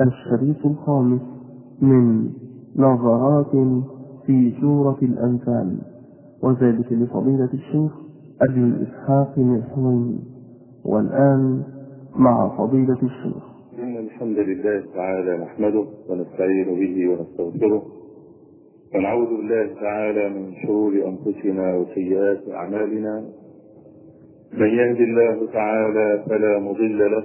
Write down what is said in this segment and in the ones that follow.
الشريط الخامس من نظرات في سورة الأنفال وذلك لفضيلة الشيخ أبي إسحاق الحويني والآن مع فضيلة الشيخ. إن الحمد لله تعالى نحمده ونستعين به ونستغفره ونعوذ بالله تعالى من شرور أنفسنا وسيئات أعمالنا. من يهد الله تعالى فلا مضل له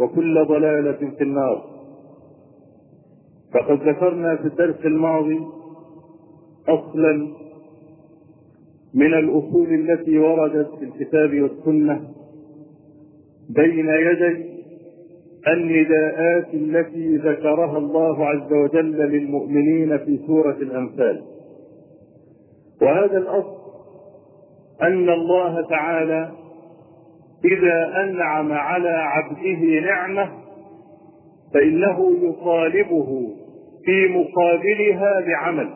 وكل ضلالة في النار. فقد ذكرنا في الدرس الماضي أصلا من الأصول التي وردت في الكتاب والسنة بين يدي النداءات التي ذكرها الله عز وجل للمؤمنين في سورة الأنفال. وهذا الأصل أن الله تعالى إذا أنعم على عبده نعمة فإنه يطالبه في مقابلها بعمل.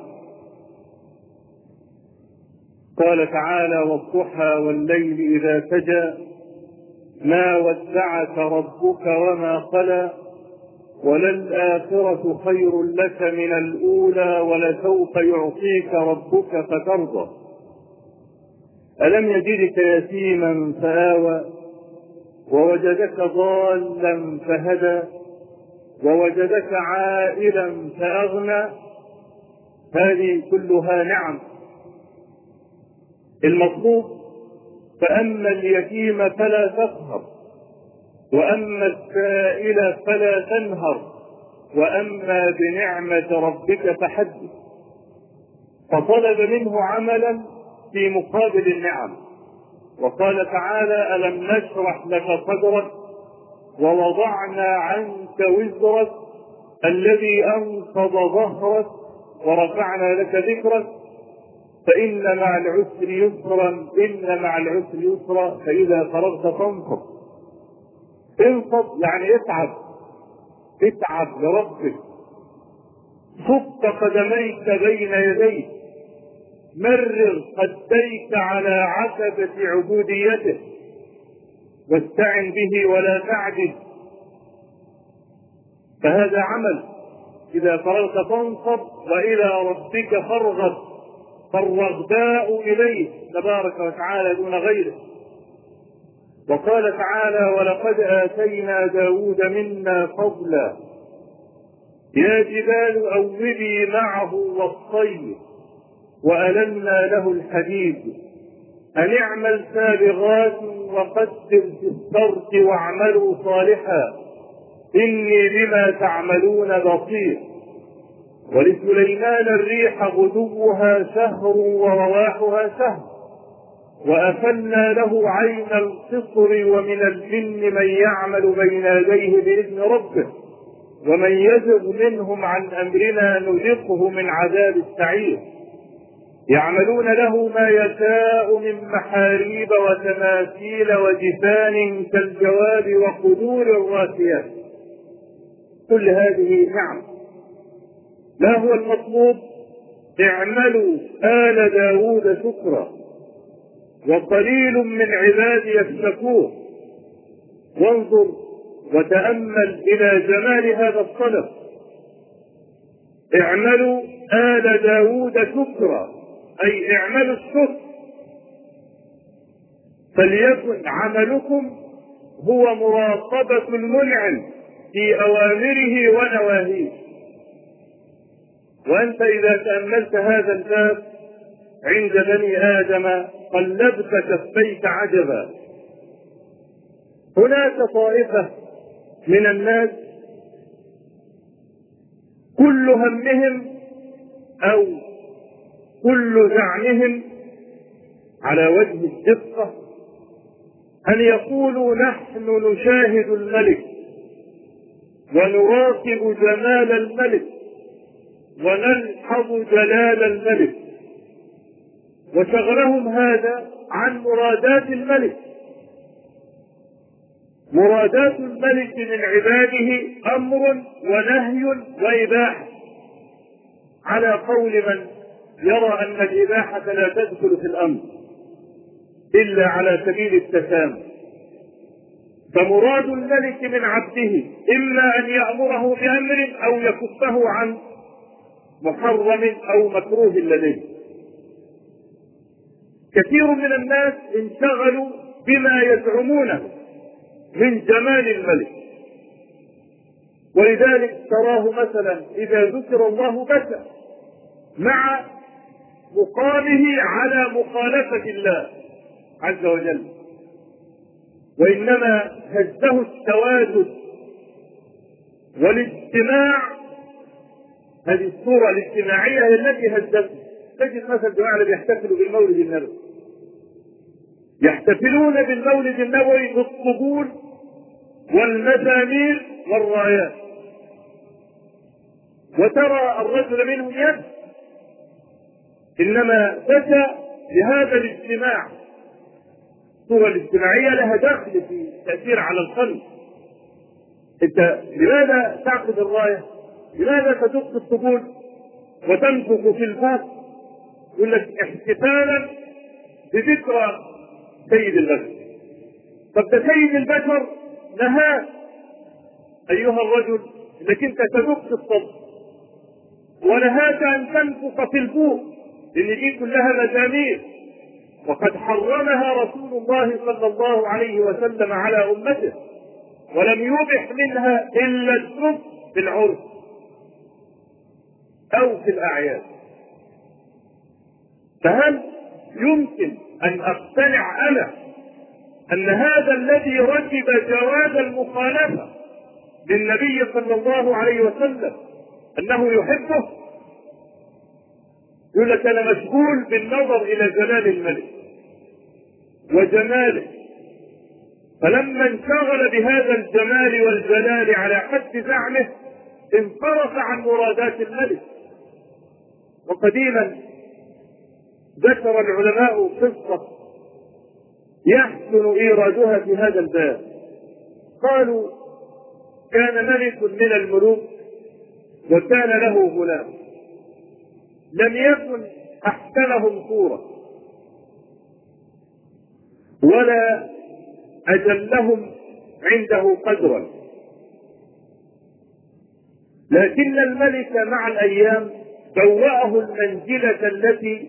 قال تعالى والضحى والليل إذا سجى ما ودعك ربك وما قلى وللآخرة خير لك من الأولى ولسوف يعطيك ربك فترضى. ألم يجدك يتيما فآوى ووجدك ضالا فهدى ووجدك عائلا فأغنى؟ هذه كلها نعم. المطلوب فأما اليتيم فلا تقهر وأما السائل فلا تنهر وأما بنعمة ربك فحدث. فطلب منه عملا في مقابل النعم. وقال تعالى ألم نشرح لك صدرك ووضعنا عنك وزرك الذي أنقض ظهرك ورفعنا لك ذكرك فإن مع العسر يسرا إن مع العسر يسرا فإذا فرغت فانصب. انصب يعني اتعب اتعب لربك. صب قدميك بين يديك. مرر خديك على عتبة عبوديته واستعن به ولا تعجز فهذا عمل. إذا فرغت فانصب وإلى ربك فارغب. فالرغباء إليه تبارك وتعالى دون غيره. وقال تعالى ولقد آتينا داود منا فضلا. يا جبال أوبي معه والطير. وألنا له الحديد. أن اعمل سابغات وقدر في السرد واعملوا صالحا. إني بما تعملون بصير. ولسليمان الريح غدوها شهر ورواحها شهر. وأفلنا له عين القصر ومن الجن من يعمل بين يديه بإذن ربه. ومن يزغ منهم عن أمرنا نذقه من عذاب السعير. يعملون له ما يشاء من محاريب وتماثيل وجفان كالجواب وقدور الراسيات كل هذه نعم. ما هو المطلوب؟ اعملوا آل داود شكرا. وقليل من عبادي الشكور وانظر وتأمل إلى جمال هذا الصنف اعملوا آل داود شكرا. أي اعملوا الشكر فليكن عملكم هو مراقبة المنعم في أوامره ونواهيه وأنت إذا تأملت هذا الباب عند بني آدم قلبت كفيك عجبا. هناك طائفة من الناس كل همهم أو كل زعمهم على وجه الدقة. أن يقولوا نحن نشاهد الملك ونراقب جمال الملك ونلحظ جلال الملك وشغلهم هذا عن مرادات الملك؟ مرادات الملك من عباده أمر ونهي وإباحة على قول من يرى أن الإباحة لا تدخل في الأمر إلا على سبيل التسامح. فمراد الملك من عبده اما أن يأمره بأمر أو يكفه عن محرم أو مكروه لديه. كثير من الناس انشغلوا بما يزعمونه من جمال الملك. ولذلك تراه مثلا إذا ذكر الله بكى مع مقامه على مخالفة الله عز وجل. وإنما هزه التواجد والاجتماع. هذه الصورة الاجتماعية هي التي هزته تجد مثلا اللي بيحتفلوا بالمولد النبوي. يحتفلون بالمولد النبوي بالطبول والمزامير والرايات. وترى الرجل منهم يد إنما بكى لهذا الاجتماع الصورة الاجتماعية لها دخل في تأثير على القلب أنت لماذا تعقد الراية؟ لماذا تدق الطبول وتنفخ في الفاس؟ يقول لك احتفالا بذكرى سيد البشر طب ده سيد البشر نهاك أيها الرجل إنك أنت تدق الصدر ونهاك أن تنفخ في البوق لأن دي كلها مزامير. وقد حرمها رسول الله صلى الله عليه وسلم على أمته ولم يبح منها إلا السب في العرس أو في الأعياد. فهل يمكن أن أقتنع أنا أن هذا الذي ركب جواز المخالفة للنبي صلى الله عليه وسلم أنه يحبه؟ يقول لك أنا مشغول بالنظر إلى جلال الملك وجماله. فلما انشغل بهذا الجمال والجلال على حد زعمه انصرف عن مرادات الملك. وقديما ذكر العلماء قصة يحسن إيرادها في هذا الباب. قالوا كان ملك من الملوك وكان له غلام. لم يكن أحسنهم صورة. ولا أجلهم عنده قدرا. لكن الملك مع الأيام بوأه المنزلة التي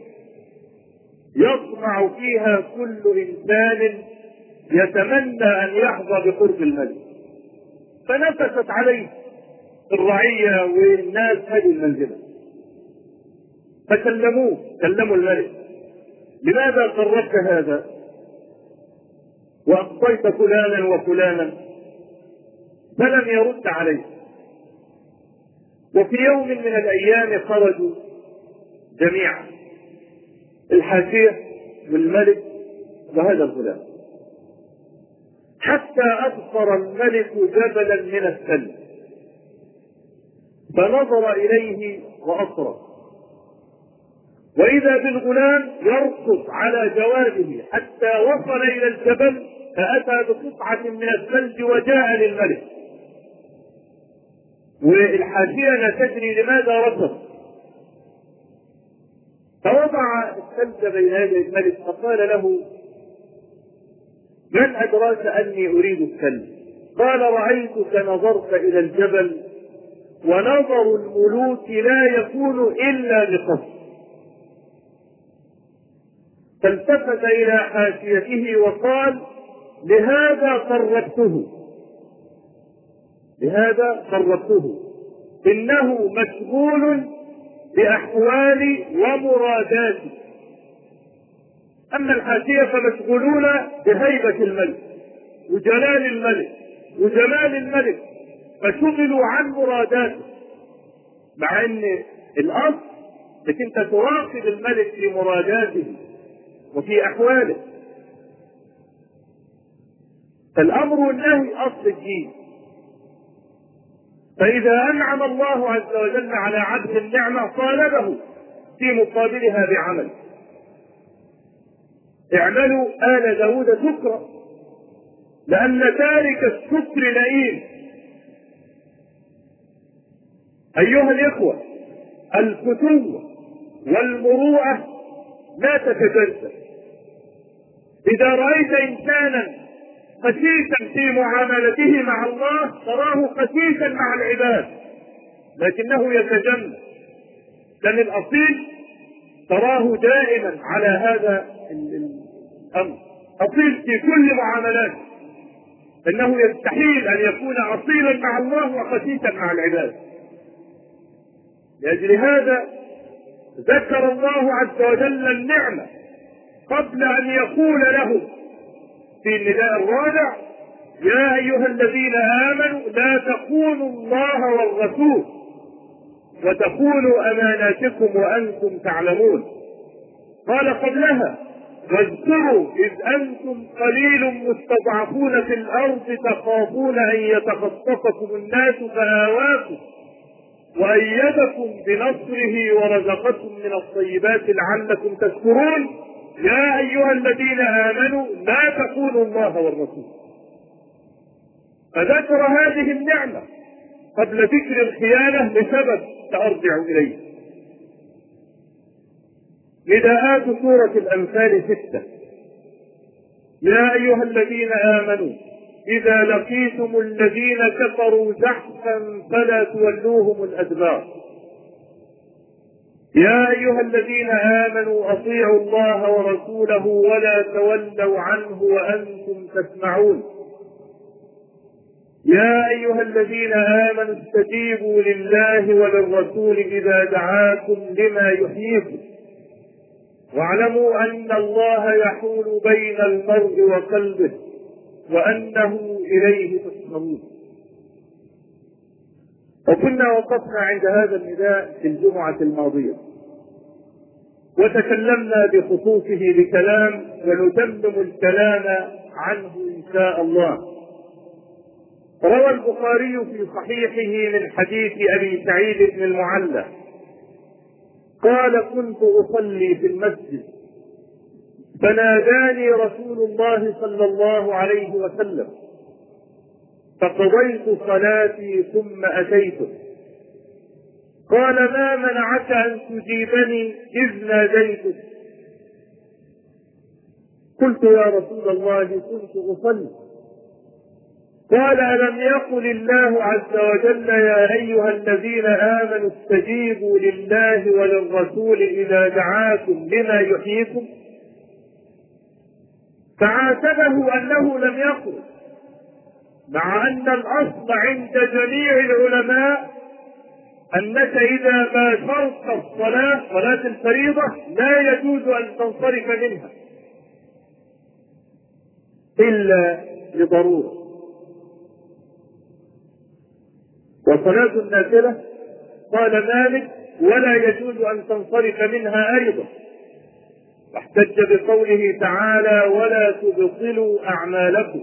يطمع فيها كل إنسان يتمنى أن يحظى بقرب الملك. فنفست عليه الرعية والناس هذه المنزلة. فكلموه كلموا الملك. لماذا قربت هذا؟ وأقصيت فلانا وفلانا. فلم يرد عليه. وفي يوم من الأيام خرجوا جميعا الحاشية والملك وهذا الغلام. حتى أبصر الملك جبلا من السلم فنظر إليه وأصرخ وإذا بالغلام يرقص على جواده حتى وصل إلى الجبل فأتى بقطعة من الثلج وجاء للملك. والحاشية لا تدري لماذا ركض فوضع الثلج بين يدي الملك فقال له من أدراك أني أريد الثلج؟ قال رأيتك نظرت إلى الجبل ونظر الملوك لا يكون إلا بقصد. فالتفت إلى حاشيته وقال لهذا قربته لهذا قربته إنه مشغول بأحوالي ومراداتي أما الحاشية فمشغولون بهيبة الملك وجلال الملك وجمال الملك فشغلوا عن مراداته. مع إن الأصل إنك أنت تراقب الملك في مراداته. وفي أحواله. فالامر والنهي أصل الدين. فإذا أنعم الله عز وجل على عبد النعمة طالبه في مقابلها بعمل. اعملوا آل داود شكرا لأن تارك الشكر لئيم أيها الإخوة الفتوة والمروءة لا تتجزأ. إذا رأيت إنسانا خسيسا في معاملته مع الله تراه خسيسا مع العباد. لكنه يتجمل لأن الأصيل تراه دائما على هذا الأمر. أصيل في كل معاملاته. إنه يستحيل أن يكون أصيلا مع الله وخسيسا مع العباد. لأجل هذا ذكر الله عز وجل النعمة. قبل أن يقول له في النداء الرابع يا أيها الذين آمنوا لا تخونوا الله والرسول وتخونوا أماناتكم وأنتم تعلمون. قال قبلها واذكروا إذ أنتم قليل مستضعفون في الأرض تخافون أن يتخطفكم الناس فآواكم وأيدكم بنصره ورزقكم من الطيبات لعلكم تشكرون. يا أيها الذين آمنوا لا تخونوا الله والرسول. فذكر هذه النعمة قبل ذكر الخيانة لسبب سارجع إليه. نداءات سورة الأنفال ستة. يا أيها الذين آمنوا إذا لقيتم الذين كفروا زحفا فلا تولوهم الأدبار. يا أيها الذين آمنوا أطيعوا الله ورسوله ولا تولوا عنه وأنتم تسمعون. يا أيها الذين آمنوا استجيبوا لله وللرسول إذا دعاكم لما يحييكم. واعلموا أن الله يحول بين المرء وقلبه وأنه إليه تحشرون وكنا وقفنا عند هذا النداء في الجمعة الماضية. وتكلمنا بخصوصه بكلام ونتمم الكلام عنه إن شاء الله. روى البخاري في صحيحه من حديث أبي سعيد بن المعلى. قال كنت أصلي في المسجد. فناداني رسول الله صلى الله عليه وسلم. فقضيت صلاتي ثم أتيته. قال ما منعك أن تجيبني إذ ناديتك قلت يا رسول الله كنت أصلي. قال ألم يقل الله عز وجل يا أيها الذين آمنوا استجيبوا لله وللرسول إذا دعاكم لما يحييكم؟ فعاتبه أنه لم يقل. مع أن الأصل عند جميع العلماء أنك إذا باشرت الصلاة صلاة الفريضة لا يجوز أن تنصرف منها. إلا لضرورة. وصلاة النافلة قال مالك ولا يجوز أن تنصرف منها أيضا. واحتج بقوله تعالى ولا تبطلوا أعمالكم.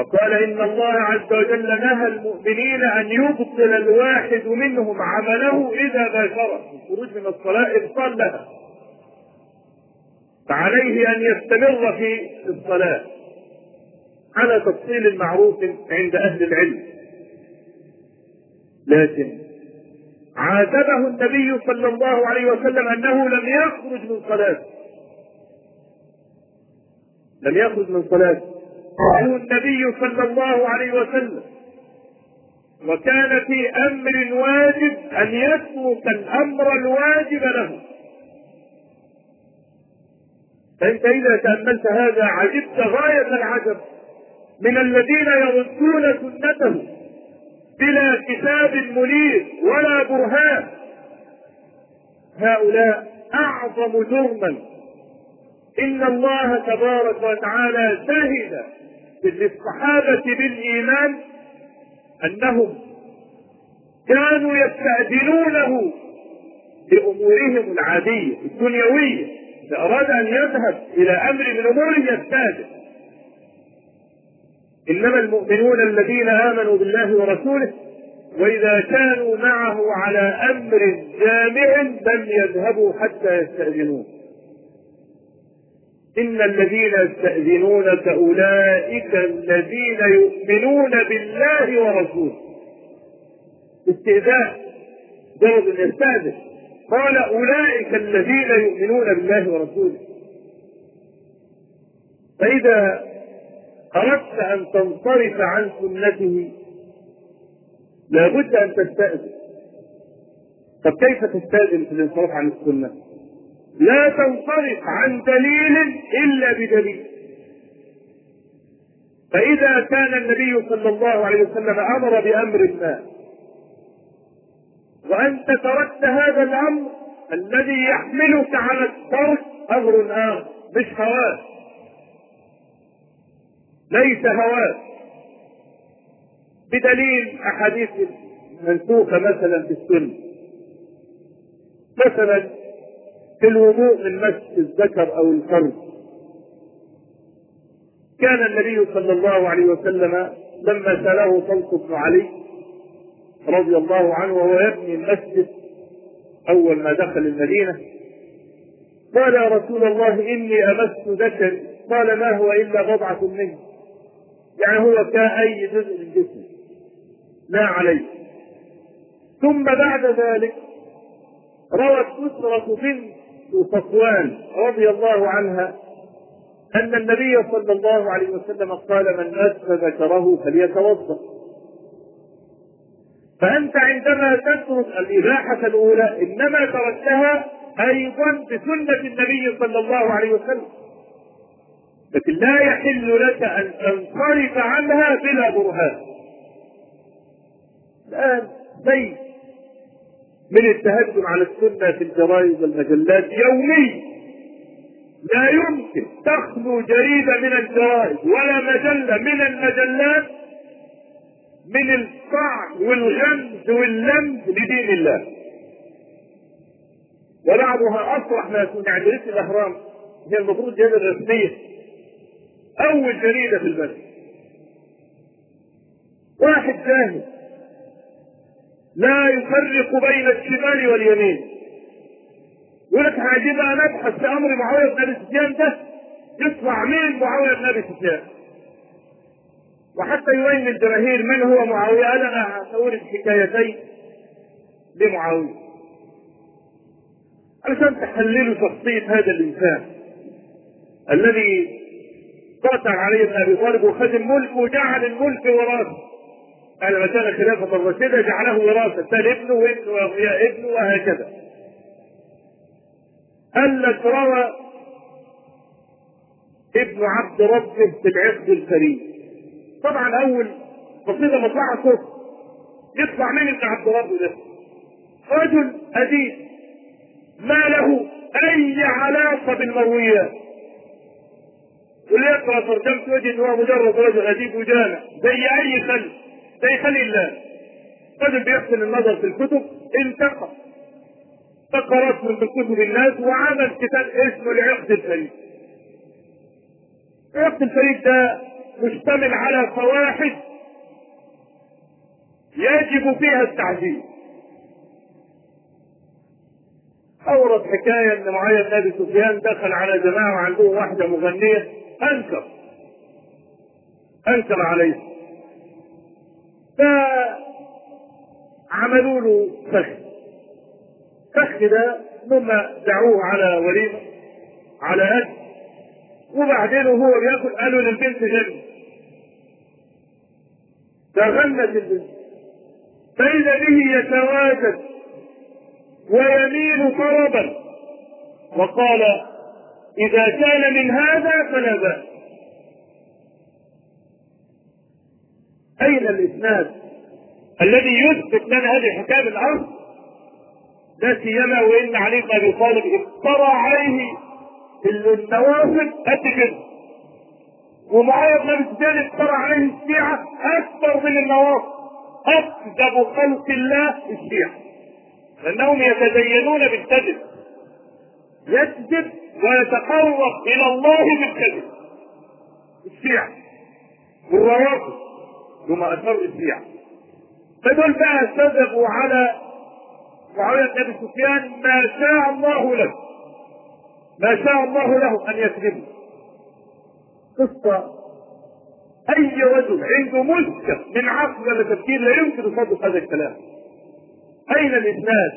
فقال إن الله عز وجل نهى المؤمنين أن يبطل الواحد منهم عمله إذا باشره الخروج من الصلاة إبطال لها. فعليه أن يستمر في الصلاة على تفصيل معروف عند أهل العلم. لكن عاتبه النبي صلى الله عليه وسلم أنه لم يخرج من صلاته. لم يخرج من صلاته. قاله النبي صلى الله عليه وسلم. وكان في أمر واجب أن يترك الأمر الواجب له. فإنت إذا تأملت هذا عجبت غاية العجب من الذين يردون سنته بلا كتاب منير ولا برهان. هؤلاء أعظم جرما. إن الله تبارك وتعالى شهد للصحابة بالإيمان أنهم كانوا يستأذنونه بأمورهم العادية الدنيوية. إذا أراد أن يذهب إلى أمر من اموره يستأذن. إنما المؤمنون الذين آمنوا بالله ورسوله وإذا كانوا معه على أمر جامع لم يذهبوا حتى يستأذنوه. ان الذين يستاذنونك اولئك الذين يؤمنون بالله ورسوله. استئذان جرد ان يستأذن. قال أولئك الذين يؤمنون بالله ورسوله. فإذا أردت أن تنصرف عن سنته لابد أن تستأذن. طب كيف تستأذن في الانصراف عن السنة؟ لا تنصرف عن دليل إلا بدليل. فإذا كان النبي صلى الله عليه وسلم أمر بأمر ما وانت تركت هذا الأمر الذي يحملك على الترك أمر آخر مش هواك. ليس هواك. بدليل أحاديث منسوخه مثلا في السنة. مثلا في الوضوء من مس الذكر أو الفرج. كان النبي صلى الله عليه وسلم لما سأله طلق بن علي رضي الله عنه وهو يبني المسجد أول ما دخل المدينة قال يا رسول الله إني امست ذكري. قال ما هو إلا بضعة منه. يعني هو كأي جزء من جسمه. لا عليه ثم بعد ذلك روت أسرة بنت صفوان رضي الله عنها أن النبي صلى الله عليه وسلم قال من مس ذكره فليتوضأ. فأنت عندما تترك الإباحة الأولى إنما تركتها أيضا بسنة النبي صلى الله عليه وسلم. لكن لا يحل لك أن تنصرف عنها بلا برهان. الآن زي من التهجم على السنة في الجرائد والمجلات يوميا. لا يمكن تخلو جريدة من الجرائد ولا مجلة من المجلات من الطعن والغمز واللمز لدين الله. وبعضها أصرح ما يكون جريدة الأهرام هي المفروض جريدة رسمية أول جريدة في البلد. واحد جاهل لا يفرق بين الشمال واليمين. يقول لك عايزين بقى نبحث في أمر معاوية بن أبي سفيان ده يطلع مين معاوية بن أبي سفيان؟ وحتى يبين للجماهير من هو معاوية؟ قال أنا هسورد حكايتين لمعاوية. علشان تحللوا شخصيه هذا الإنسان الذي قاتل عليه بن أبي طالب وخد الملك وجعل الملك وراثه. قال لما كان خلافة الرشيدة جعله وراثة كان ابنه وابنه وأبناء ابنه وهكذا. قال لك روى ابن عبد ربه في العقد الكريم؟ طبعا أول قصيدة مطلعها كفر يطلع مين ابن عبد ربه ده؟ رجل أديب ما له أي علاقة بالمرويات واللي يقرأ ترجمته يجد أنه مجرد رجل أديب وجامع زي أي خلق زي خلي الله رجل بيحسن النظر في الكتب انتقى. فقرات من كتب الناس وعمل كتاب اسمه العقد الفريد. العقد الفريد ده مشتمل على فواحش يجب فيها التعذيب أورد حكاية أن معاوية بن أبي سفيان دخل على جماعة وعندهم واحدة مغنية أنكر. أنكر عليه عملوا له فخ فخ ده ثم دعوه على وليمة على اكل وبعدين وهو بياكل قالوا للبنت غني. فغنت البنت. فإذا به يتواجد ويميل طربا. وقال إذا كان من هذا فلا بأس. أين الإسناد الذي يثبت لنا هذه الحكاية بالأرض لا سيما وإن علي بن أبي طالب افترى عليه النوافل قد كده ومعاوية بن أبي سفيان افترى عليه الشيعة أكثر من النوافل. أكذب خلق الله الشيعة. لأنهم يتدينون بالكذب. يكذب ويتقرب إلى الله بالكذب. الشيعة. والروافض ثم أشر الشيعة فدول بقى كذبوا على معاوية بن أبي سفيان ما شاء الله له. ما شاء الله له أن يكذبوا قصة أي رجل عنده مشكل من عقل ولا تفكير لا يمكن يصدق هذا الكلام. أين الإسناد؟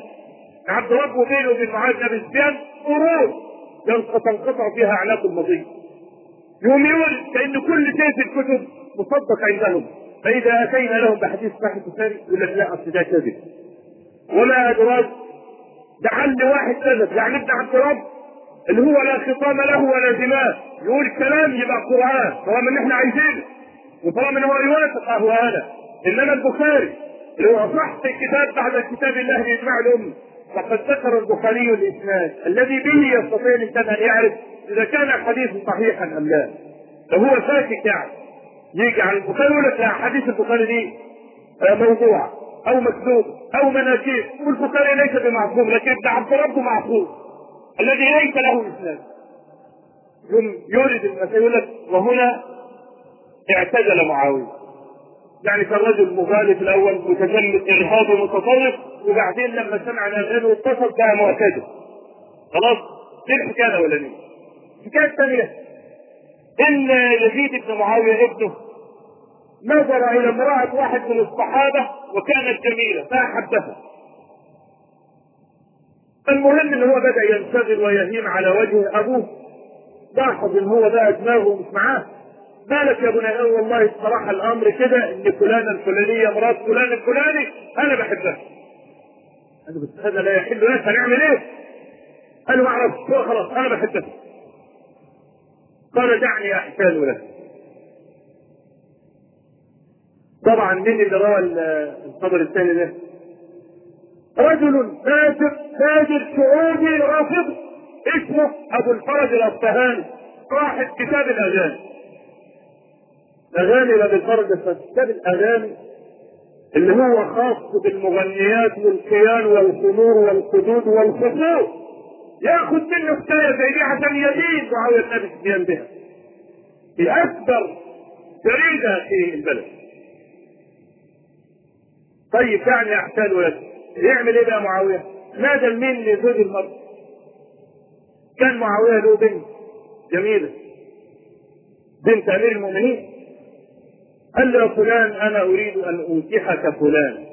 عبد ربه بينه وبين معاذ بن سفيان قرون تنقطع فيها أعناق المضي يوم يقول كأن كل شيء في الكتب مصدق عندهم. فإذا أتينا لهم بحديث صحيح البخاري يقول لك لا أصل ده كذب. وما أدراك؟ لعل واحد كذب. يعني ابن عبد رب اللي هو لا خطام له ولا دماء. يقول كلام يبقى قرآن طالما إن إحنا عايزينه. وطالما إن هو يوافق أهو هذا. إنما البخاري اللي هو صح الكتاب بعد كتاب الله باجماع الأمة. فقد ذكر البخاري الإسناد. الذي به يستطيع الانسان ان يعرف إذا كان الحديث صحيحا أم لا. لو هو شاكك يعني. يجي على البخاري يقول لك حديث البخاري دي موضوع. أو مكذوب. أو مناكير. والبخاري ليس بمعصوم لكن ابن عبد ربه معصوم. الذي ليس له إسناد. يورد المسائل يقول لك وهنا اعتزل معاوية. يعني كان رجل مغالي في الأول متجمد ارهابي متطرف وبعدين لما سمع الاذان واتصل بقى معتدل خلاص؟ دي الحكاية الأولانية. الحكاية الثانية. إن يزيد بن معاوية ابنه نظر إلى امراه واحد من الصحابة وكانت جميلة فاحبها المهم ان هو بدأ ينشغل ويهيم على وجه أبوه. لاحظ إن هو بقى دماغه مش معاه. مالك يا بني قال والله الصراحه الأمر كده إن فلانه الفلانيه مرات فلان الفلاني أنا بحبها قال بس هذا لا يحل لك هنعمل إيه؟ قال ما أعرفش خلاص أنا بحبها قال دعني أحتال لك طبعا مين اللي روى الخبر الثاني ده؟ رجل فاجر فاجر سعودي رافض اسمه أبو الفرج الأصفهاني صاحب كتاب الأغاني. أغاني ابو الفرج كتاب الأغاني اللي هو خاص بالمغنيات والكيان والخمور والخدود والخصوص. يأخذ منه حكايه زي دي عشان يزيد معاوية سفيان بها. في أكبر جريده في البلد. طيب يعني أحسن ولد. يعمل إيه بقى معاوية؟ نادى المين لزوج المرأة كان معاوية له بنت جميلة بنت أمير المؤمنين. قال له فلان أنا أريد أن انكحك فلان.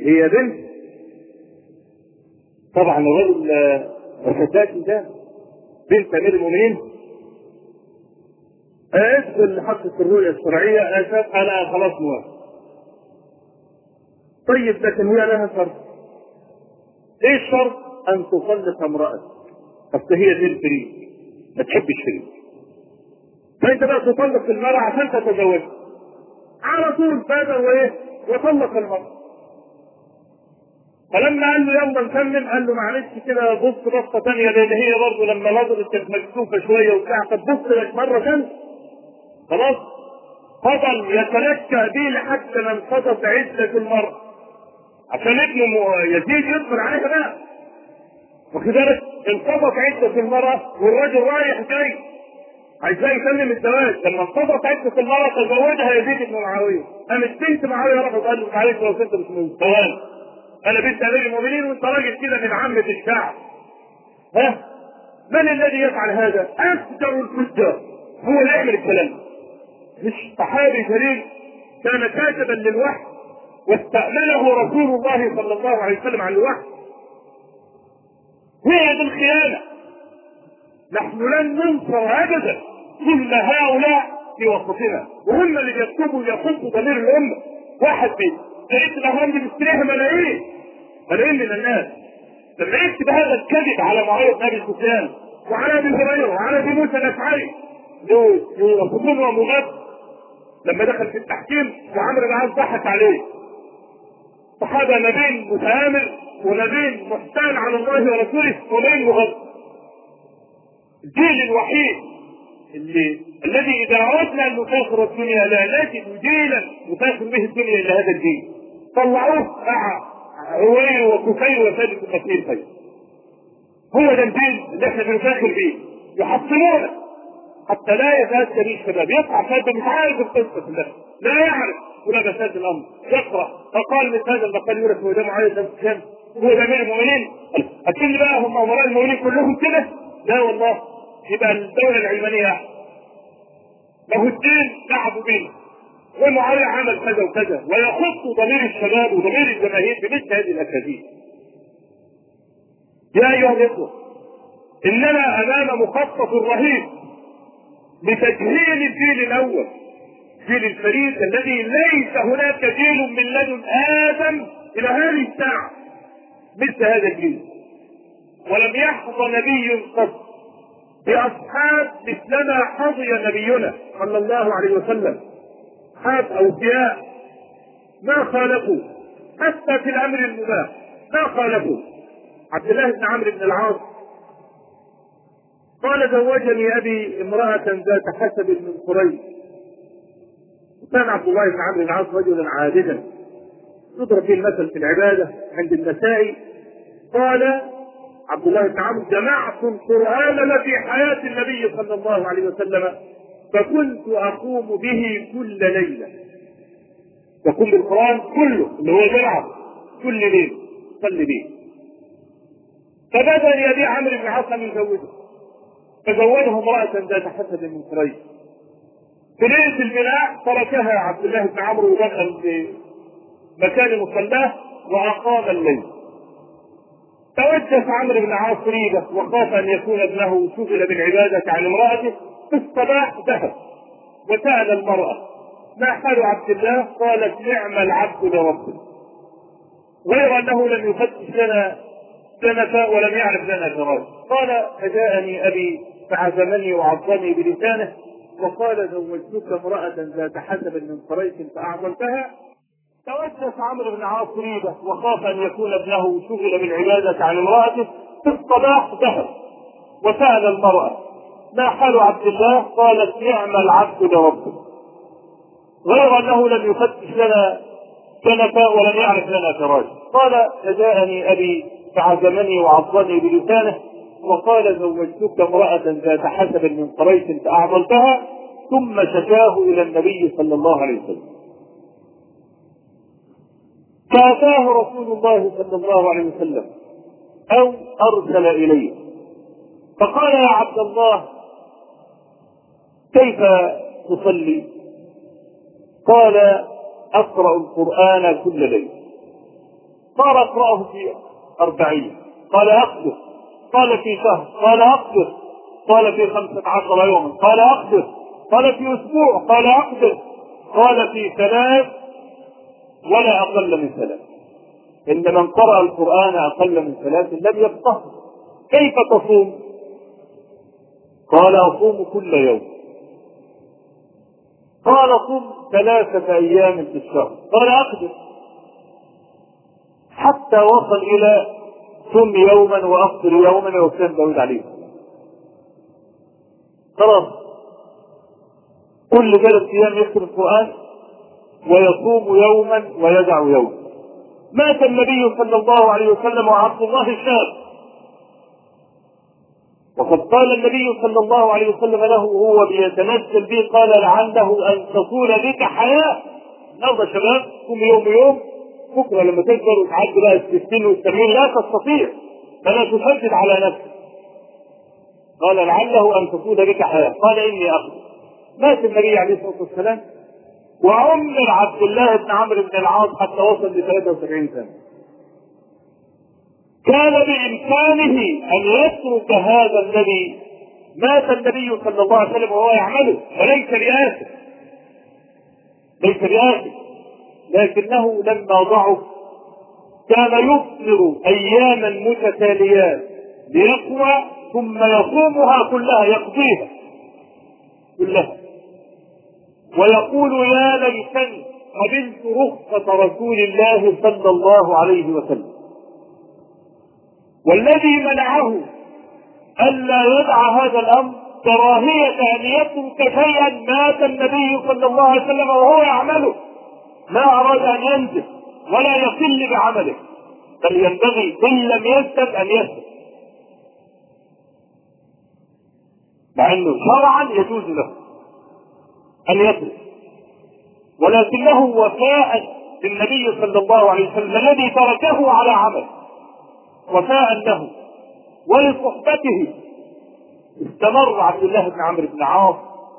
هي بنت. طبعا الرجل الفتاة ده بنت أمير المؤمنين. ادخل حقق الرؤية الشرعية أشوف أنا خلاص موافق. طيب لكن هي لها شرط. إيه الشرط؟ أن تطلق امرأتك. أصل هي دي الفريق. ما تحبش فريق. فأنت بقى تطلق المرأة عشان تتزوجها. على طول بادر وإيه؟ وطلق المرأة. فلما قال له يلا نكمل قال له معلش كده بص بصة ثانية لأن هي برضه لما نظرت كانت مكسوفة شوية وبتاع طب بص لك مرة ثانية خلاص فضل يتلكى به لحتى ما انقضت عدة المرأة عشان ابنه يزيد يدخل عليها بقى. بالك انقضت عدة المرأة والراجل رايح جاي. عايزاه يسلم الزواج. لما انقضت عدة المرأة تزوجها يزيد بن معاوية. قامت بنت معاوية راحت قال له معلش لو انت مش من ثواني أنا بنت أمير المؤمنين وانت راجل كده من عامة الشعب. ها؟ من الذي يفعل هذا؟ أفجر الفجار هو اللي يعمل الكلام مش صحابي جليل كان كاتبا للوحي. واستأمنه رسول الله صلى الله عليه وسلم على الوحي. هي دي الخيانة نحن لن ننصر أبدا إلا هؤلاء في وسطنا. وهم اللي بيكتبوا يخصوا ضمير الأمة. واحد بيه لقيت الأهرام دي بيشتريها ملايين. ملايين من الناس. لما يكتب هذا الكذب على معاوية أبي سفيان وعلى أبي هريرة وعلى أبي موسى الأشعري؟ دول يوصفون ومغاد لما دخل في التحكيم وعمرو بن العاص ضحك عليه. صحابه نبيل متآمر ونبيل محتال على الله ورسوله ونبيل مغاد الجيل الوحيد اللي الذي إذا اردنا ان نسافر الدنيا لا نجد جيلا نسافر به الدنيا الا هذا الجيل. طلعوه مع عوير وكفير وثابت كثير خير. هو ده الدين اللي إحنا بنفاخر بيه يحصلونه. حتى لا يتأثر به الشباب يطلع شاب مش عارف القصة كلها. لا يعرف. ولا بساد الأمر. يقرأ. فقال مثل هذا المقال يورث هو ده معاذ بن هو ده امير المؤمنين أكيد بقى هم أمراء المؤمنين كلهم كده؟ لا والله. يبقى الدولة العلمانية أحسن له الدين لعبوا بيه ومعاوية عمل كذا وكذا. ويخص ضمير الشباب وضمير الجماهير بمثل هذه الأكاذيب. يا أيها الإخوة إننا أمام مخطط رهيب لتجهيل الجيل الأول. جيل الفريد الذي ليس هناك جيل من لدن آدم إلى هذه الساعة مثل هذا الجيل ولم يحظى نبي قط بأصحاب مثلما حظي نبينا صلى الله عليه وسلم. أصحاب أوفياء ما خالفوا؟ حتى في الأمر المباح ما خالفوا؟ عبد الله بن عمرو بن العاص قال زوجني أبي امرأة ذات حسب من قريش. وكان عبد الله بن عمرو بن العاص رجلا عابدا. يضرب به المثل في العبادة عند النسائي قال عبد الله بن عمرو جمعت القران في حياة النبي صلى الله عليه وسلم فكنت أقوم به كل ليلة. يقوم بالقرآن كله اللي هو جمعه كل ليلة صلي به. فبدأ لابي عمرو بن العاص ان يزوجه فزوجه امرأة ذات حسب من قريش. في ليله البناء تركها عبد الله بن عمرو ودخل في مكان مصلاه وأقام الليل. توجس عمرو بن العاص ريبة وخاف أن يكون ابنه شغل بالعبادة عن امرأته في الصباح ذهب وسأل المرأة ما حال عبد الله؟ قالت نعم العبد لربه. غير أنه لم يفتش لنا سنة ولم يعرف لنا جواز قال فجاءني أبي فعزمني وعظني بلسانه وقال زوجتك امرأة ذات حسب من قريش فأعظمتها توجس عمرو بن عاص ريبة وخاف أن يكون ابنه شغل بالعبادة عن امرأته في الصباح ذهب وسأل المرأة ما حال عبد الله؟ قالت نعم العبد لربه. غير أنه لم يفتش لنا سنة ولم يعرف لنا فراش. قال فجاءني أبي فعزمني وعظني بلسانه وقال زوجتك امرأة ذات حسب من قريش فأعضلتها ثم شكاه إلى النبي صلى الله عليه وسلم. فأتاه رسول الله صلى الله عليه وسلم أو أرسل إليه. فقال يا عبد الله كيف تصلي؟ قال أقرأ القرآن كل ليلة. قال أقرأه في أربعين. قال أقدر قال في شهر قال أقدر. قال في خمسة عشر يوما قال أقدر. قال في أسبوع قال أقدر. قال في ثلاث ولا أقل من ثلاث. إن من قرأ القرآن أقل من ثلاث لم يفقه كيف تصوم؟ قال أصوم كل يوم. قال صم ثلاثة أيام في الشهر. قال أقدر. حتى وصل إلى صم يوما وأفطر يوما وكان داود عليه خلاص. كل ثلاث أيام يكتب القرآن ويصوم يوما ويدع يوما مات النبي صلى الله عليه وسلم وعبد الله شاب وقد قال النبي صلى الله عليه وسلم له وهو بيتنزل به قال لعله أن تطول بك حياة. النهارده شباب كل يوم يوم بكره لما تكبر وتعدي بقى الستين والسبعين لا تستطيع. فلا تشدد على نفسك. قال لعله أن تطول بك حياة. قال إني اخذ مات النبي عليه الصلاة والسلام. وعمر عبد الله بن عمرو بن العاص حتى وصل ل 73 سنة. كان بإمكانه أن يترك هذا الذي مات النبي صلى الله عليه وسلم وهو يعمله. وليس رئاسه ليس رئاسه لكنه لما ضعف كان يفطر أياما متتاليات ليقوى ثم يصومها كلها يقضيها كلها. ويقول يا ليتني قبلت رخصة رسول الله صلى الله عليه وسلم. والذي منعه ألا يدع هذا الأمر كراهية أن يترك شيئا مات النبي صلى الله عليه وسلم وهو يعمله. ما أراد أن ينزل ولا يقل بعمله بل ينبغي إن لم يسلم أن يسلم مع أنه شرعا يجوز له أن يترك ولكنه وفاء للنبي صلى الله عليه وسلم الذي تركه على عمل وفاء له. ولصحبته استمر عبد الله بن عمرو بن عاص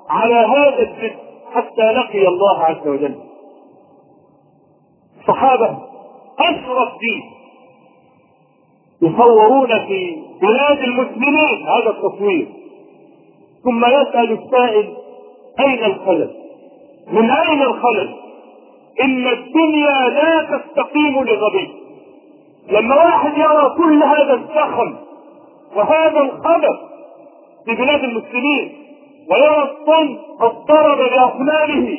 على هذا الجد حتى لقي الله عز وجل. الصحابة أشرف دين يصورون في بلاد المسلمين هذا التصوير ثم يسأل السائل أين الخلل؟ من أين الخلل؟ إن الدنيا لا تستقيم لغبي لما واحد يرى كل هذا الزخم وهذا الخبث في بلاد المسلمين ويرى الصن قد ضرب بأصنامه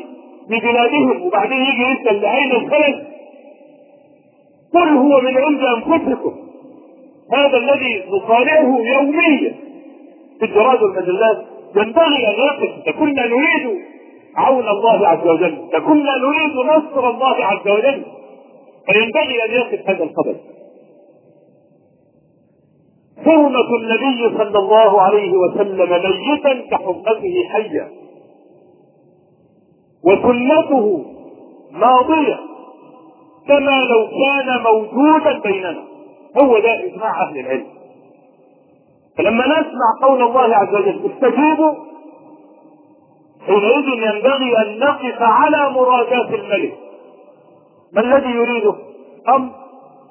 في بلادهم وبعدين يجي يسأل أين الخلل؟ قل هو من عند أنفسكم. هذا الذي نصارعه يوميا في الجرائد والمجلات ينبغي أن يقف كنا نريد عون الله عز وجل. كنا نريد نصر الله عز وجل. فينبغي أن يقف هذا الخبر حرمة النبي صلى الله عليه وسلم ميتا كحرمته حيا. وسنته ماضية. كما لو كان موجودا بيننا هو ده إجماع أهل العلم. فلما نسمع قول الله عز وجل استجيبوا حينئذ ينبغي أن نقف على مرادات الملك. ما الذي يريده؟ أمر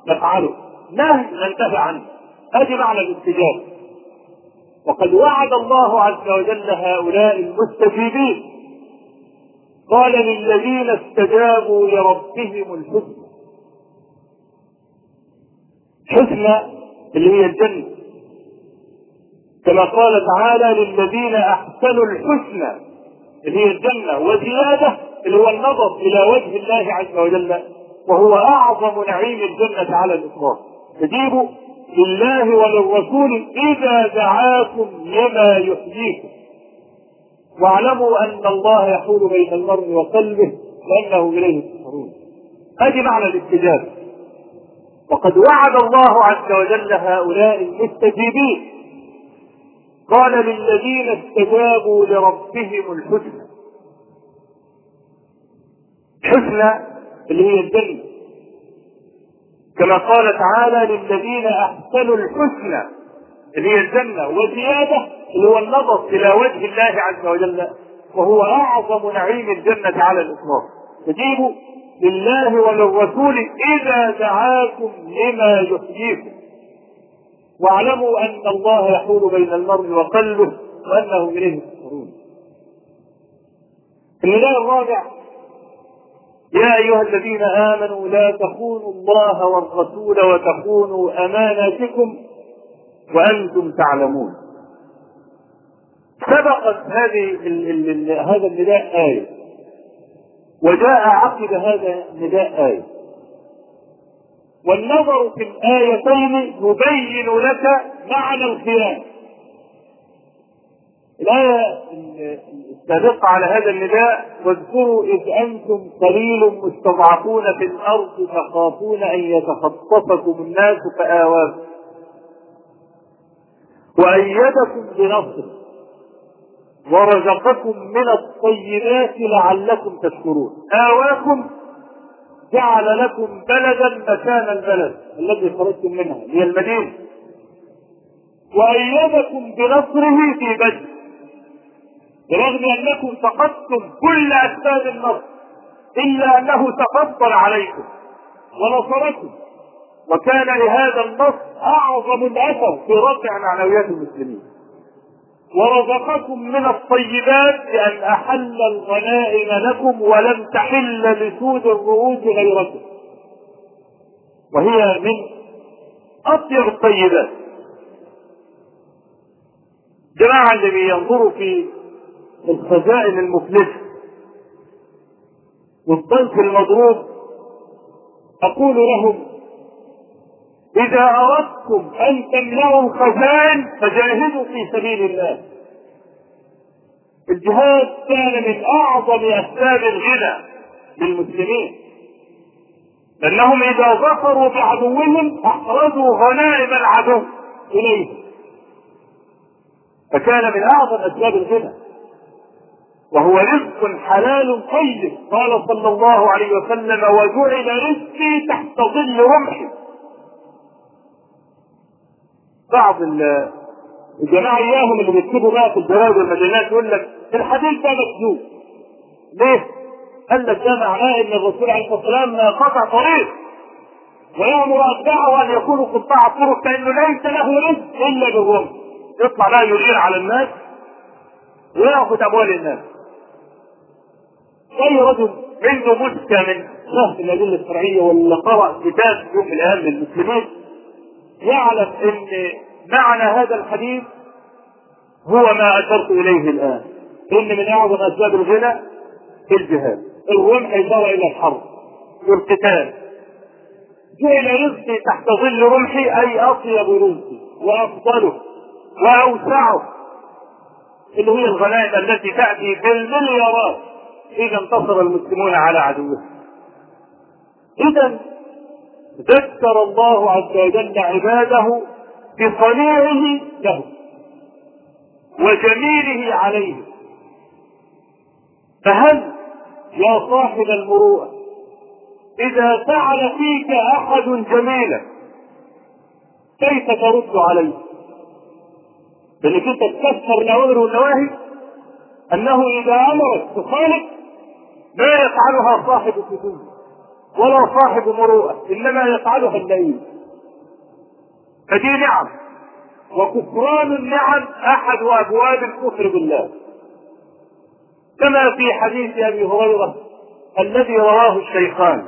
نفعله؟ نهي ننتهي عنه. هذه معنى الاستجابة. وقد وعد الله عز وجل هؤلاء المستجيبين. قال للذين استجابوا لربهم الحسنى حسنى اللي هي الجنة. كما قال تعالى للذين أحسنوا الحسنى اللي هي الجنة وزيادة اللي هو النظر إلى وجه الله عز وجل وهو أعظم نعيم الجنة على الإطلاق. تجيبوا لله وللرسول إذا دعاكم لما يحييكم. واعلموا أن الله يحول بين المرء وقلبه وانه إليه تسحرون هذه معنى الاستجابه وقد وعد الله عز وجل هؤلاء المستجيبين. قال للذين استجابوا لربهم الحسنى. حسنى اللي هي الجنة. كما قال تعالى للذين أحسنوا الحسنى اللي هي الجنة وزيادة اللي هو النظر إلى وجه الله عز وجل وهو أعظم نعيم الجنة على الإطلاق. تجيب لله وللرسول إذا دعاكم لما يحييكم واعلموا أن الله يحول بين المرء وقلبه وأنه إليه تحشرون. النداء الرابع يا أيها الذين آمنوا لا تخونوا الله والرسول وتخونوا أماناتكم وأنتم تعلمون. سبقت هذه هذا النداء آية وجاء عقب هذا النداء آية. والنظر في الآيتين يبين لك معنى الخيانة الآية السابقة على هذا النداء واذكروا إذ أنتم قليل مستضعفون في الأرض تخافون أن يتخطفكم الناس فآواكم. وأيدكم بنصره ورزقكم من الطيبات لعلكم تشكرون. آواكم جعل لكم بلدا مكان البلد الذي خرجتم منها هي المدينة. وأيدكم بنصره في بدر. برغم أنكم فقدتم كل أسباب النصر إلا أنه تفضل عليكم ونصركم. وكان لهذا النص أعظم الأثر في رفع معنويات المسلمين. ورزقكم من الطيبات بأن أحل الغنائم لكم ولم تحل لسود الرؤوس غيركم. وهي من أطيب الطيبات. جماعة اللي بينظروا في الخزائن المفلسة والضيف المضروب أقول لهم إذا أردتم أن تملأوا الخزائن فجاهدوا في سبيل الله. الجهاد كان من أعظم أسباب الغنى للمسلمين. لأنهم إذا ظفروا بعدوهم أحرزوا غنائم العدو إليهم. فكان من أعظم أسباب الغنى. وهو رزق حلال طيب قال صلى الله عليه وسلم وجعل رزقي تحت ظل رمحي بعض الجماعة إياهم اللي بيكتبوا بقى في الجرايد والمجلات يقول لك الحديث ده مكذوب. ليه؟ قال لك ده معناه إن الرسول عليه الصلاة والسلام قطع طريق ويأمر أتباعه أن يكونوا قطاع الطرق كأنه ليس له رزق إلا بالرمح. يطلع بقى يغير على الناس ويأخذ أموال الناس. أي رجل عنده مسكة من شهر الأدلة الشرعية ولا قرأ كتاب يوم من الأيام للمسلمين يعلم إن معنى هذا الحديث هو ما أشرت إليه الآن. إن من أعظم أسباب الغنى الجهاد. الرمح اشار إلى الحرب والقتال. جعل رزقي تحت ظل رمحي أي أطيب رزقي وأفضله وأوسعه. اللي هي الغنائم التي تأتي بالمليارات. إذا انتصر المسلمون على عدوهم. إذا ذكر الله عز وجل عباده بصنيعه له وجميله عليه فهل يا صاحب المروءة إذا فعل فيك أحد جميلا كيف ترد عليه؟ لأنك أنت تكسر الأوامر والنواهي أنه إذا أمرك تخالف ما يفعلها صاحب الفتور ولا صاحب مروءة إنما يفعلها اللئيم فدي نعم. وكفران النعم أحد أبواب الكفر بالله. كما في حديث أبي هريرة الذي رواه الشيخان.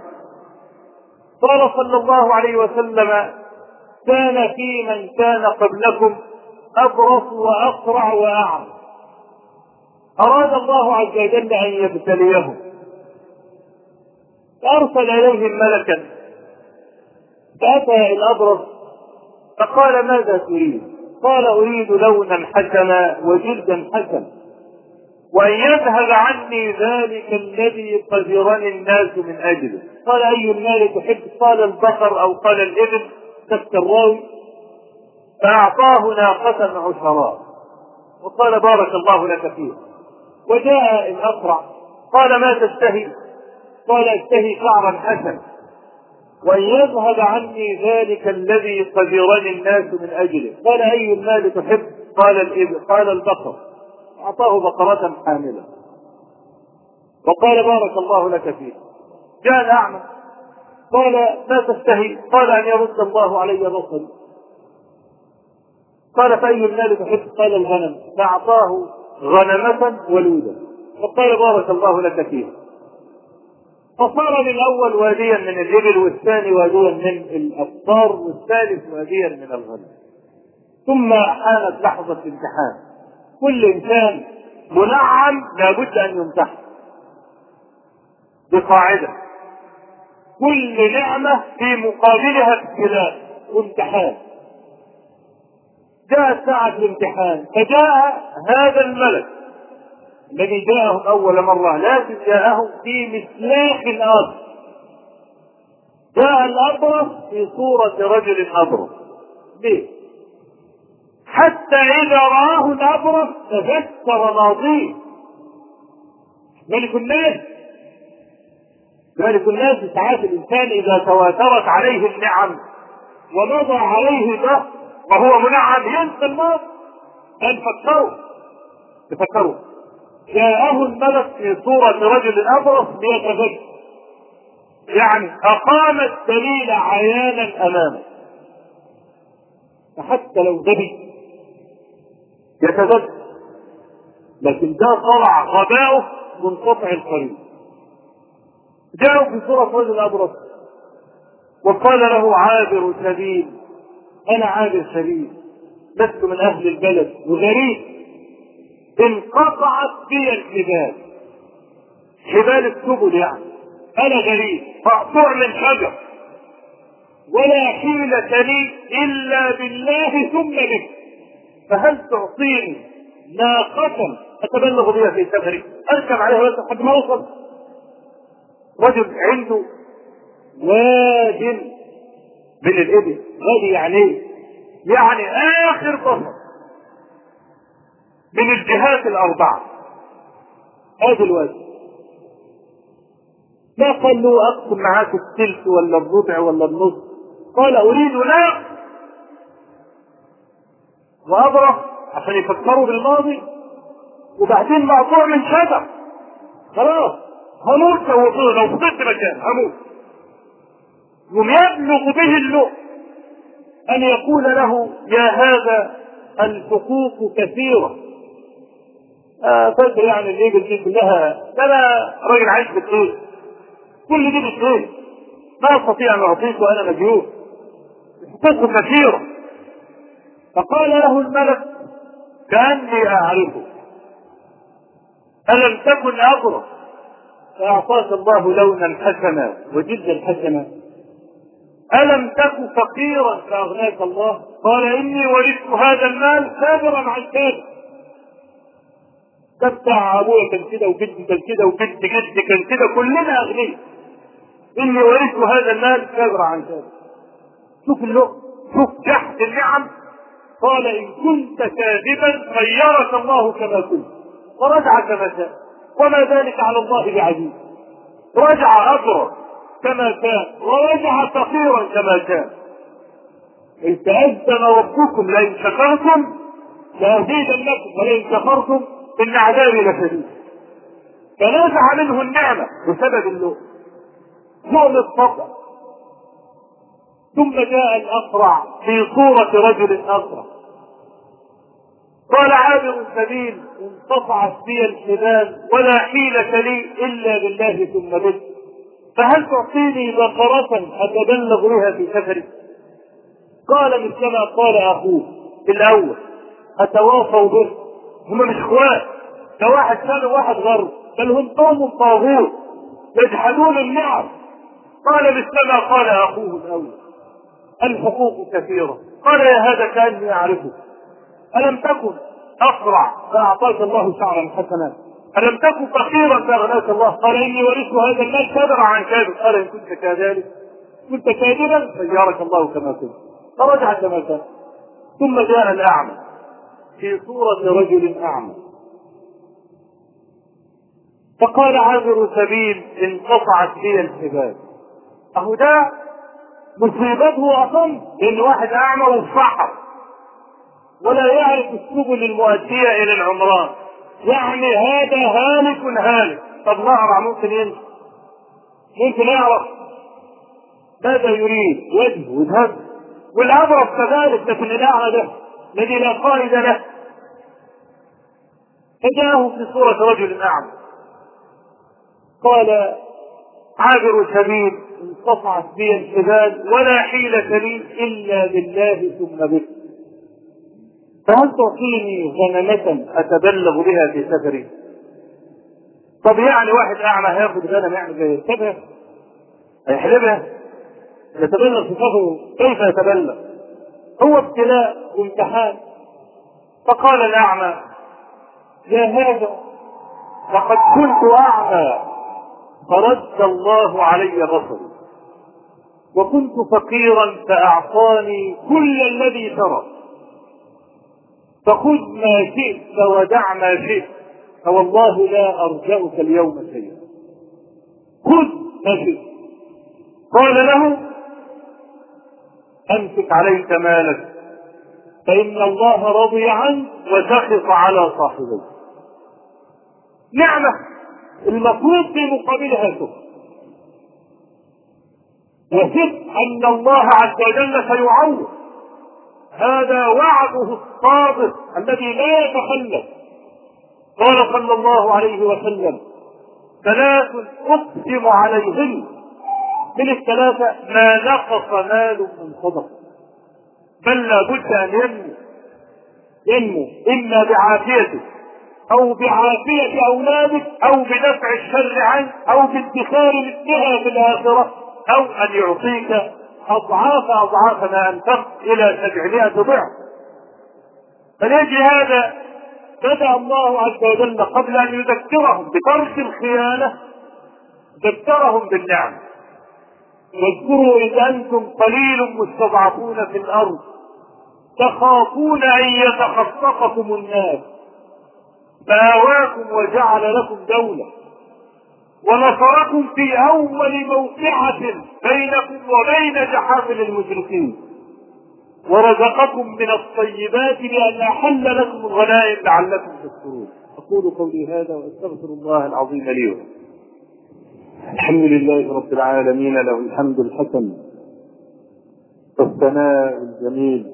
قال صلى الله عليه وسلم كان في من كان قبلكم أبرص وأقرع وأعمى أراد الله عز وجل أن يبتليهم فأرسل إليهم ملكا فأتى الأبرص فقال ماذا تريد؟ قال أريد لونا حسنا وجلدا حسنا وأن يذهب عني ذلك الذي قدرني الناس من أجله قال أي المال تحب؟ قال البقر أو قال الإبل شك الراوي فأعطاه ناقة عشراء وقال بارك الله لك فيها وجاء الأقرع قال ما تشتهي؟ قال اشتهي شعرا حسنا وان يذهب عني ذلك الذي قدرني الناس من أجله. قال أي المال تحب؟ قال الابل قال البقر. أعطاه بقرة حاملة. وقال بارك الله لك فيه. جاء الاعمى قال ما تشتهي قال أن يرد الله علي بصري. قال فأي المال تحب؟ قال الغنم. فأعطاه غنمة ولودا. وقال بارك الله لك فيه. فصار للأول واديا من الإبل والثاني واديا من الأبصار والثالث واديا من الغنم. ثم حانت لحظة امتحان كل إنسان منعم لابد أن يمتحن. بقاعدة. كل نعمة في مقابلها ابتلاء وامتحان جاءت ساعة الامتحان فجاء هذا الملك. الذي جاءهم أول مرة لكن جاءهم في مسلاح آخر جاء الأبرص في صورة رجل أبرص. ليه؟ حتى إذا رآه الأبرص تذكر ماضيه ملك الناس. ملك الناس ساعات الإنسان إذا تواترت عليه النعم ومضى عليه ده وهو منعم ينسى الماضي قال فكروا تفكروا. جاءه الملك في صورة رجل أبرص ليتذكر يعني أقام الدليل عيانا أمامه. فحتى لو غبي يتذكر لكن ده طلع غباؤه منقطع القريب جاءوا في سورة رجل أبرص. وقال له عابر سبيل. أنا عابر سبيل. لست من أهل البلد. وغريب. انقطعت بي الجبال. جبال السبل يعني. أنا غريب. مقطوع من شجر ولا حيلة لي إلا بالله ثم بك فهل تعطيني ناقة أتبلغ بها في سفري؟ أركب عليها لحد ما أوصل. رجل عنده واد من الإبل. وادي يعني إيه؟ يعني آخر بصر. من الجهات الأربعة. هذا الوادي ما قال له أقسم معاك الثلث ولا الربع ولا النص قال أريد لا وأضرب عشان يفكروا بالماضي. وبعدين مقطوع من شجر. خلاص. هموت لو لو فضلت مكان هموت. يوم يبلغ به اللؤم أن يقول له يا هذا الحقوق كثيرة. فاكر يعني الإبل دي كلها ده أنا راجل عايش بالخير كل دي بالخير ما أستطيع أن أعطيك وأنا مجهول الحقوق كثيرة فقال له الملك كأني أعرفه. ألم تكن أبرص فأعطاك الله لونا حسنا وجدا حسنا. ألم تك فقيرا؟ فأغناك الله. قال إني ورثت هذا المال كابرا عن كابر ده بتاع أبويا كان كده وجدي كان كده وجد جدي كان كده كلنا أغنياء. إني ورثت هذا المال كابرا عن كابر شوف اللغة شوف جحد النعم. قال إن كنت كاذبا خيرك الله كما كنت. ورجع كما شاء وما ذلك على الله بعزيز. رجع أبرر كما كان. ورجع فقيرا كما كان. إذ تأذن ربكم لئن شكرتم لأزيدنكم ولئن كفرتم إن عذابي لشديد. فنزع منه النعمة بسبب اللؤم لؤم الصبر. ثم جاء الأقرع في صورة رجل أقرع قال عابر السبيل انقطعت بي الحبال ولا حيلة لي إلا بالله ثم بك فهل تعطيني بقرة أتبلغ بها في سفري؟ قال مثلما قال أخوه الأول أتواصوا به. هم مش إخوان ده واحد كان وواحد غرب بل هم قوم طاغوت. يجحدون النعم. قال مثلما قال أخوه الأول. الحقوق كثيرة. قال يا هذا كأني أعرفه. ألم تكن أقرع فأعطاك الله شعرا حسنا. ألم تكن فقيرا؟ فأغناك الله. قال إني ورثت هذا المال كابر عن كابر قال إن كنت كذلك كنت كاذبا خيرك الله كما كنت. فرجع كما كان ثم جاء الأعمى. في صورة رجل أعمى. فقال عابر سبيل انقطعت بي الحبال. أهو ده مصيبته أصلا إن واحد أعمى وصحر ولا يعرف السبل المؤدية إلى العمران. يعني هذا هالك هالك. طب نعرف ممكن ينسى. ممكن يعرف. ماذا يريد؟ وجهه وذهب والأبرص كذلك لكن الأعمى ده الذي لا قائد له. فجاءه في صورة رجل أعمى. قال عابر سبيل انقطعت بي الحبال ولا حيلة لي إلا بالله ثم بك. فهل تعطيني غنمة أتبلغ بها في سفري؟ طب يعني واحد أعمى هياخد غنم يعمل زي يركبها هيحلبها؟ يتبلغ في سفره؟ كيف يتبلغ؟ هو ابتلاء وامتحان. فقال الأعمى يا هذا لقد كنت أعمى فرد الله علي بصري. وكنت فقيرا فأعطاني كل الذي ترى فخذ ما شئت ودع ما شئت فوالله لا أرجأك اليوم شيئا. خذ ما شئت. قال له أمسك عليك مالك. فإن الله رضي عنك وسخط على صاحبيك نعمة المفروض في مقابلها شكر وثق أن الله عز وجل سيعوض. هذا وعده الصادق الذي لا يتخلف. قال صلى الله عليه وسلم ثلاث أقسم عليهن من الثلاثة ما نقص مال من صدقه بل لابد أن ينمو. ينمو. إما بعافيته أو بعافية اولادك أو بدفع الشر عنك أو بادخار مثلها في الآخرة أو أن يعطيك أضعاف أضعاف ما أنفقت إلى سبعمائة ضعف. فلأجل هذا بدأ الله عز وجل قبل أن يذكرهم بترك الخيانة ذكرهم بالنعم. واذكروا إذ أنتم قليل مستضعفون في الأرض. تخافون أن يتخطفكم الناس. فآواكم وجعل لكم دولة. ونصركم في أول موقعة بينكم وبين جحافل المشركين. ورزقكم من الطيبات لأن أحل لكم الغنائم لعلكم تشكرون. أقول قولي هذا وأستغفر الله العظيم لي ولكم. الحمد لله رب العالمين له الحمد الحسن والثناء الجميل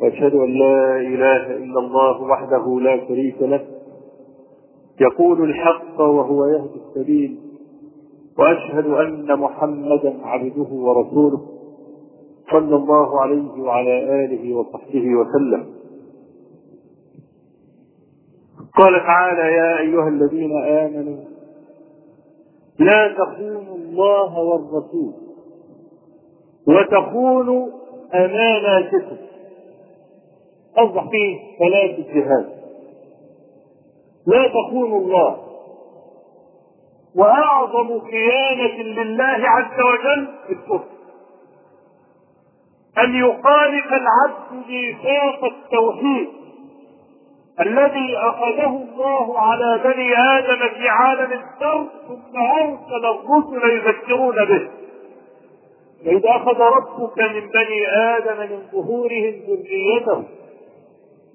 وأشهد أن لا إله إلا الله وحده لا شريك له يقول الحق وهو يهدي السبيل وأشهد أن محمدا عبده ورسوله صلى الله عليه وعلى آله وصحبه وسلم. قال تعالى يا أيها الذين آمنوا لا تخونوا الله والرسول. وتخونوا اماناتكم أوضح فيه ثلاث الجهاد. لا تخونوا الله. وأعظم خيانة لله عز وجل الكفر. أن يخالف العبد ميثاق التوحيد. الذي أخذه الله على بني آدم في عالم الذر ثم أرسل الرسل يذكرون به. واذ أخذ ربك من بني آدم من ظهورهم ذريتهم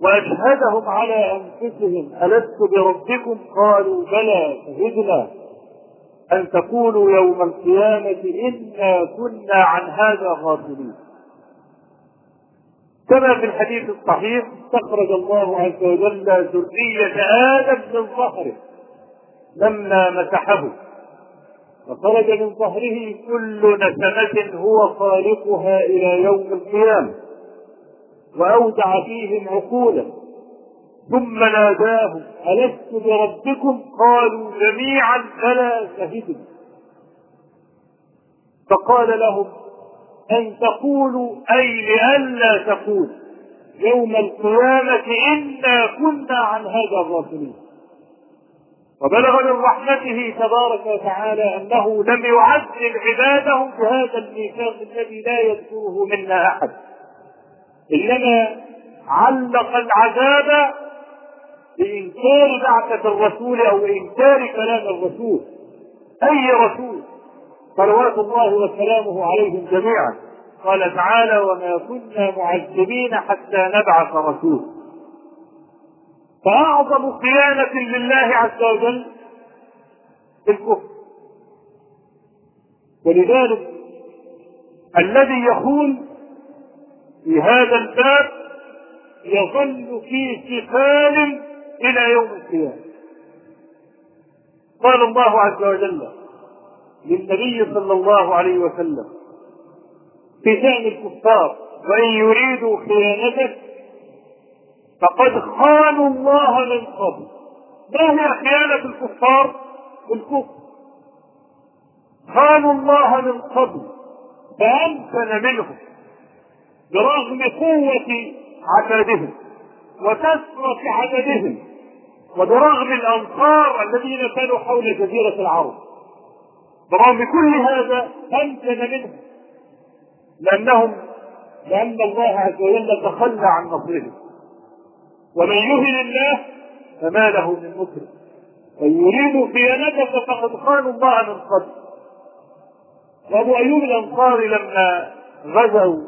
وأشهدهم على أنفسهم ألست بربكم؟ قالوا بلى شهدنا. أن تقولوا يوم القيامة إنا كنا عن هذا غافلين. كما في الحديث الصحيح استخرج الله عز وجل ذرية آدم من ظهره لما مسحه. وخرج من ظهره كل نسمة هو خالقها إلى يوم القيامة. وأودع فيهم عقولا. ثم ناداهم ألست بربكم؟ قالوا جميعا بلى شهدنا. فقال لهم أن تقولوا أي لئلا تقول. يوم القيامة إنا كنا عن هذا الغافلين وبلغ من رحمته تبارك وتعالى أنه لم يعذب عباده بهذا الميثاق الذي لا يذكره منا أحد. إنما علق العذاب بإنكار بعثة الرسول أو إنكار كلام الرسول. أي رسول؟ صلوات الله وسلامه عليهم جميعا. قال تعالى وما كنا معذبين حتى نبعث رسولا فأعظم خيانة لله عز وجل الكفر. ولذلك الذي يخون في هذا الباب يظل في سفال إلى يوم القيامة. قال الله عز وجل للنبي صلى الله عليه وسلم في شأن الكفار وإن يريدوا خيانتك فقد خانوا الله من قبل ما هي خيانة الكفار؟ الكفر خانوا الله من قبل فأمكن منهم برغم قوة عتادهم وكثرة عددهم وبرغم الأنصار الذين كانوا حول جزيرة العرب برغم كل هذا أمكن منهم لأنهم لأن الله عز وجل تخلى عن نصرهم. ومن يهن الله فما له من مكرم وإن يريدوا خيانتك فقد خانوا الله من قبل. وأبو أيوب الأنصاري لما غزوا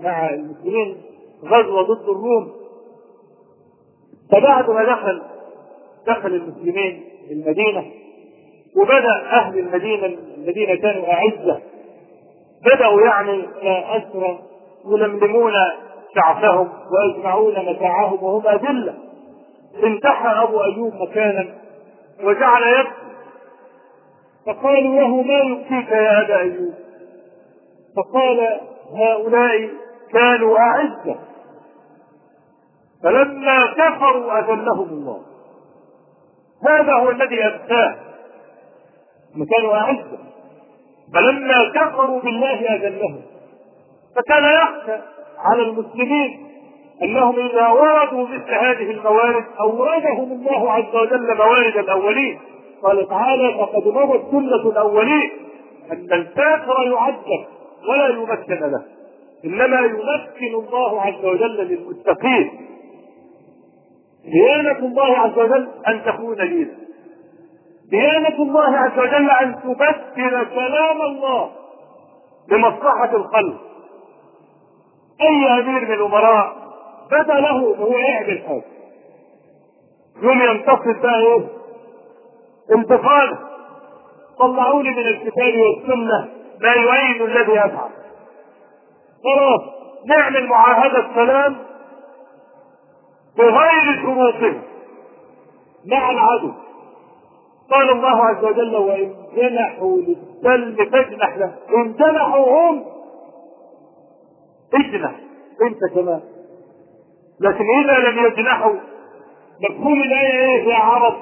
مع المسلمين غزوة ضد الروم فبعد ما دخل دخل المسلمين المدينة. وبدأ أهل المدينة الذين كانوا أعزة. بدأوا يعني أسرى يلملمون شعثهم ويجمعون متاعهم وهم أذلة. انتحى أبو أيوب مكانا وجعل يبكي فقالوا له ما يبكيك يا أبا أيوب؟ فقال هؤلاء كانوا أعزة. فلما كفروا أذلهم الله. هذا هو الذي أبكاه كانوا أعزة فلما كفروا بالله أذلهم. فكان يخشى على المسلمين أنهم إذا وردوا مثل هذه الموارد اوردهم الله عز وجل موارد الأولين. قال تعالى فقد مضت سنه الأولين. أن الكافر يعذب ولا يمكن له. إنما يمكن الله عز وجل للمتقين. ديانة الله عز وجل أن تكون دينا ديانة الله عز وجل أن تبشر كلام الله لمصلحة الخلق أي أمير من الأمراء بدا له هو يعمل حاجة يوم ينتصر بقى إيه؟ انتقاله طلعوني من الكتاب والسنة ما يعين الذي يفعل. خلاص نعمل معاهدة سلام بغير شروطه. مع العدو. قال الله عز وجل وإن جنحوا للسلم فاجنح له إن جنحوا هم اجنح. انت كمان. لكن إذا لم يجنحوا مفهوم الآية إيه يا عرب؟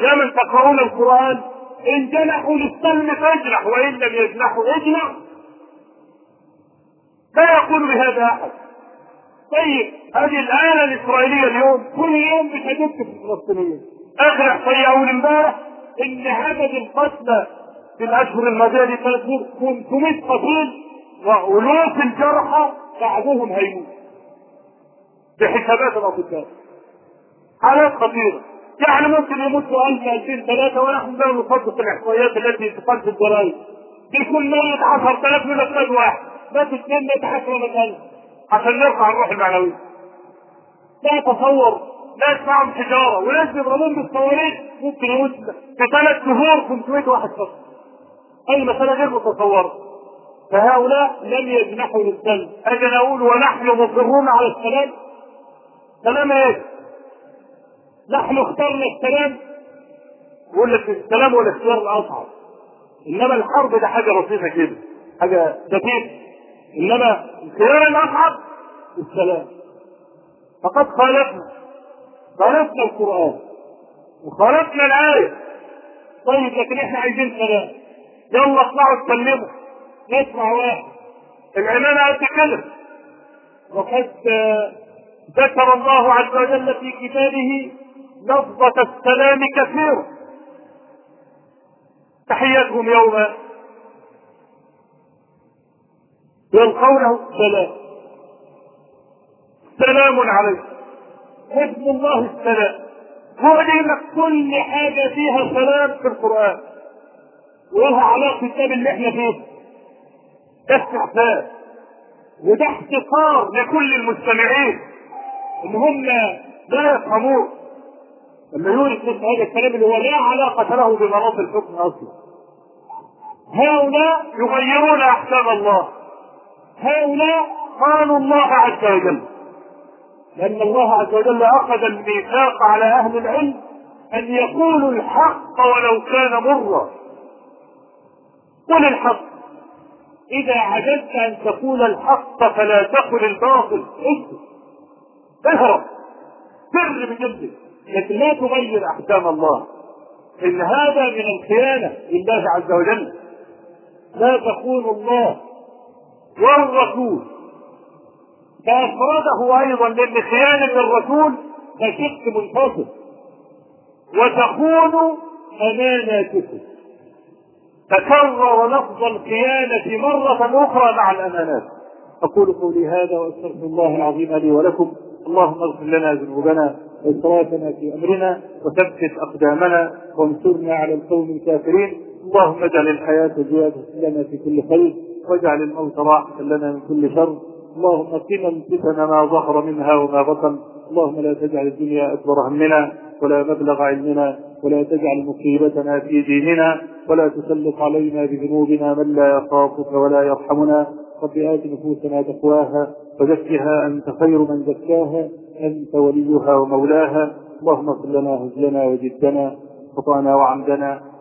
يا من تقرؤون القرآن ان جنحوا للسلم فاجنح وإن لم يجنحوا اجنح. لا يقول بهذا أحد. طيب هذه الآلة الإسرائيلية اليوم كل يوم بتدق في الفلسطينيين. آخر إحصائية امبارح إن عدد القتلى في الأشهر الماضية دي 500 قتيل وألوف الجرحى بعضهم هيموت بحسابات الأطباء حالات خطيرة. يعني ممكن يموتوا 1000 2000 3 ونحن لا نصدق الإحصائيات التي تقال في الجرائد بيكون ميت 10000 من أفراد واحد. بس اثنين ميت 10000 عشان نرفع الروح المعنوية لا تصور ناس معهم حجارة وناس بيضربون بالصواريخ ممكن يموت في ثلاث شهور 500 واحد فقط. أي مسألة غير متصورة. فهؤلاء لم يجنحوا للسلم أجل أقول ونحن مصرون على السلام؟ سلام إيه نحن اخترنا السلام. يقول لك السلام هو الاختيار الأصعب. إنما الحرب ده حاجة بسيطة كده حاجة دقيقة. إنما الخيار الأصعب السلام. فقد خالفنا. خالفنا القرآن وخالفنا الآية. طيب لكن إحنا عايزين سلام يلا اطلعوا اتكلموا. نسمع واحد. الإمام كده وقد ذكر الله عز وجل في كتابه لفظة السلام كثيرا تحيتهم يوم. يلقونه سلام سلام عليكم. حفظ الله السلام. لك كل حاجة فيها سلام في القرآن. ولها علاقة بالكتاب اللي إحنا فيه. استحباب. وده احتقار لكل المستمعين. إن هم لا يفهمون. لما يورث مثل هذا الكلام اللي هو لا علاقة له بمناط الحكم أصلا. هؤلاء يغيرون أحكام الله. هؤلاء قالوا الله عز وجل. لأن الله عز وجل أخذ الميثاق على أهل العلم أن يقولوا الحق ولو كان مرا قل الحق. إذا عجزت أن تقول الحق فلا تقل الباطل. اكتب اهرب. سر بجلدك لكن لا تغير أحكام الله. إن هذا من الخيانة لله عز وجل. لا تخون الله. والرسول. فأفرده أيضا لأن خيانة الرسول كشق منفصل. وتخون أماناتكم تكرر لفظ الخيانة مرة أخرى مع الأمانات. أقول قولي هذا وأستغفر الله العظيم لي ولكم. اللهم اغفر لنا ذنوبنا وإسرافنا في أمرنا وثبت أقدامنا وانصرنا على القوم الكافرين. اللهم اجعل الحياة زيادة لنا في كل خير واجعل الموت راحة لنا من كل شر. اللهم قنا الفتن ما ظهر منها وما بطن. اللهم لا تجعل الدنيا أكبر همنا ولا مبلغ علمنا ولا تجعل مصيبتنا في ديننا ولا تسلط علينا بذنوبنا من لا يخافك ولا يرحمنا. رب آت نفوسنا تقواها وزكها أنت خير من زكاها أنت وليها ومولاها. اللهم اغفر لنا هزلنا وجدنا خطانا وعمدنا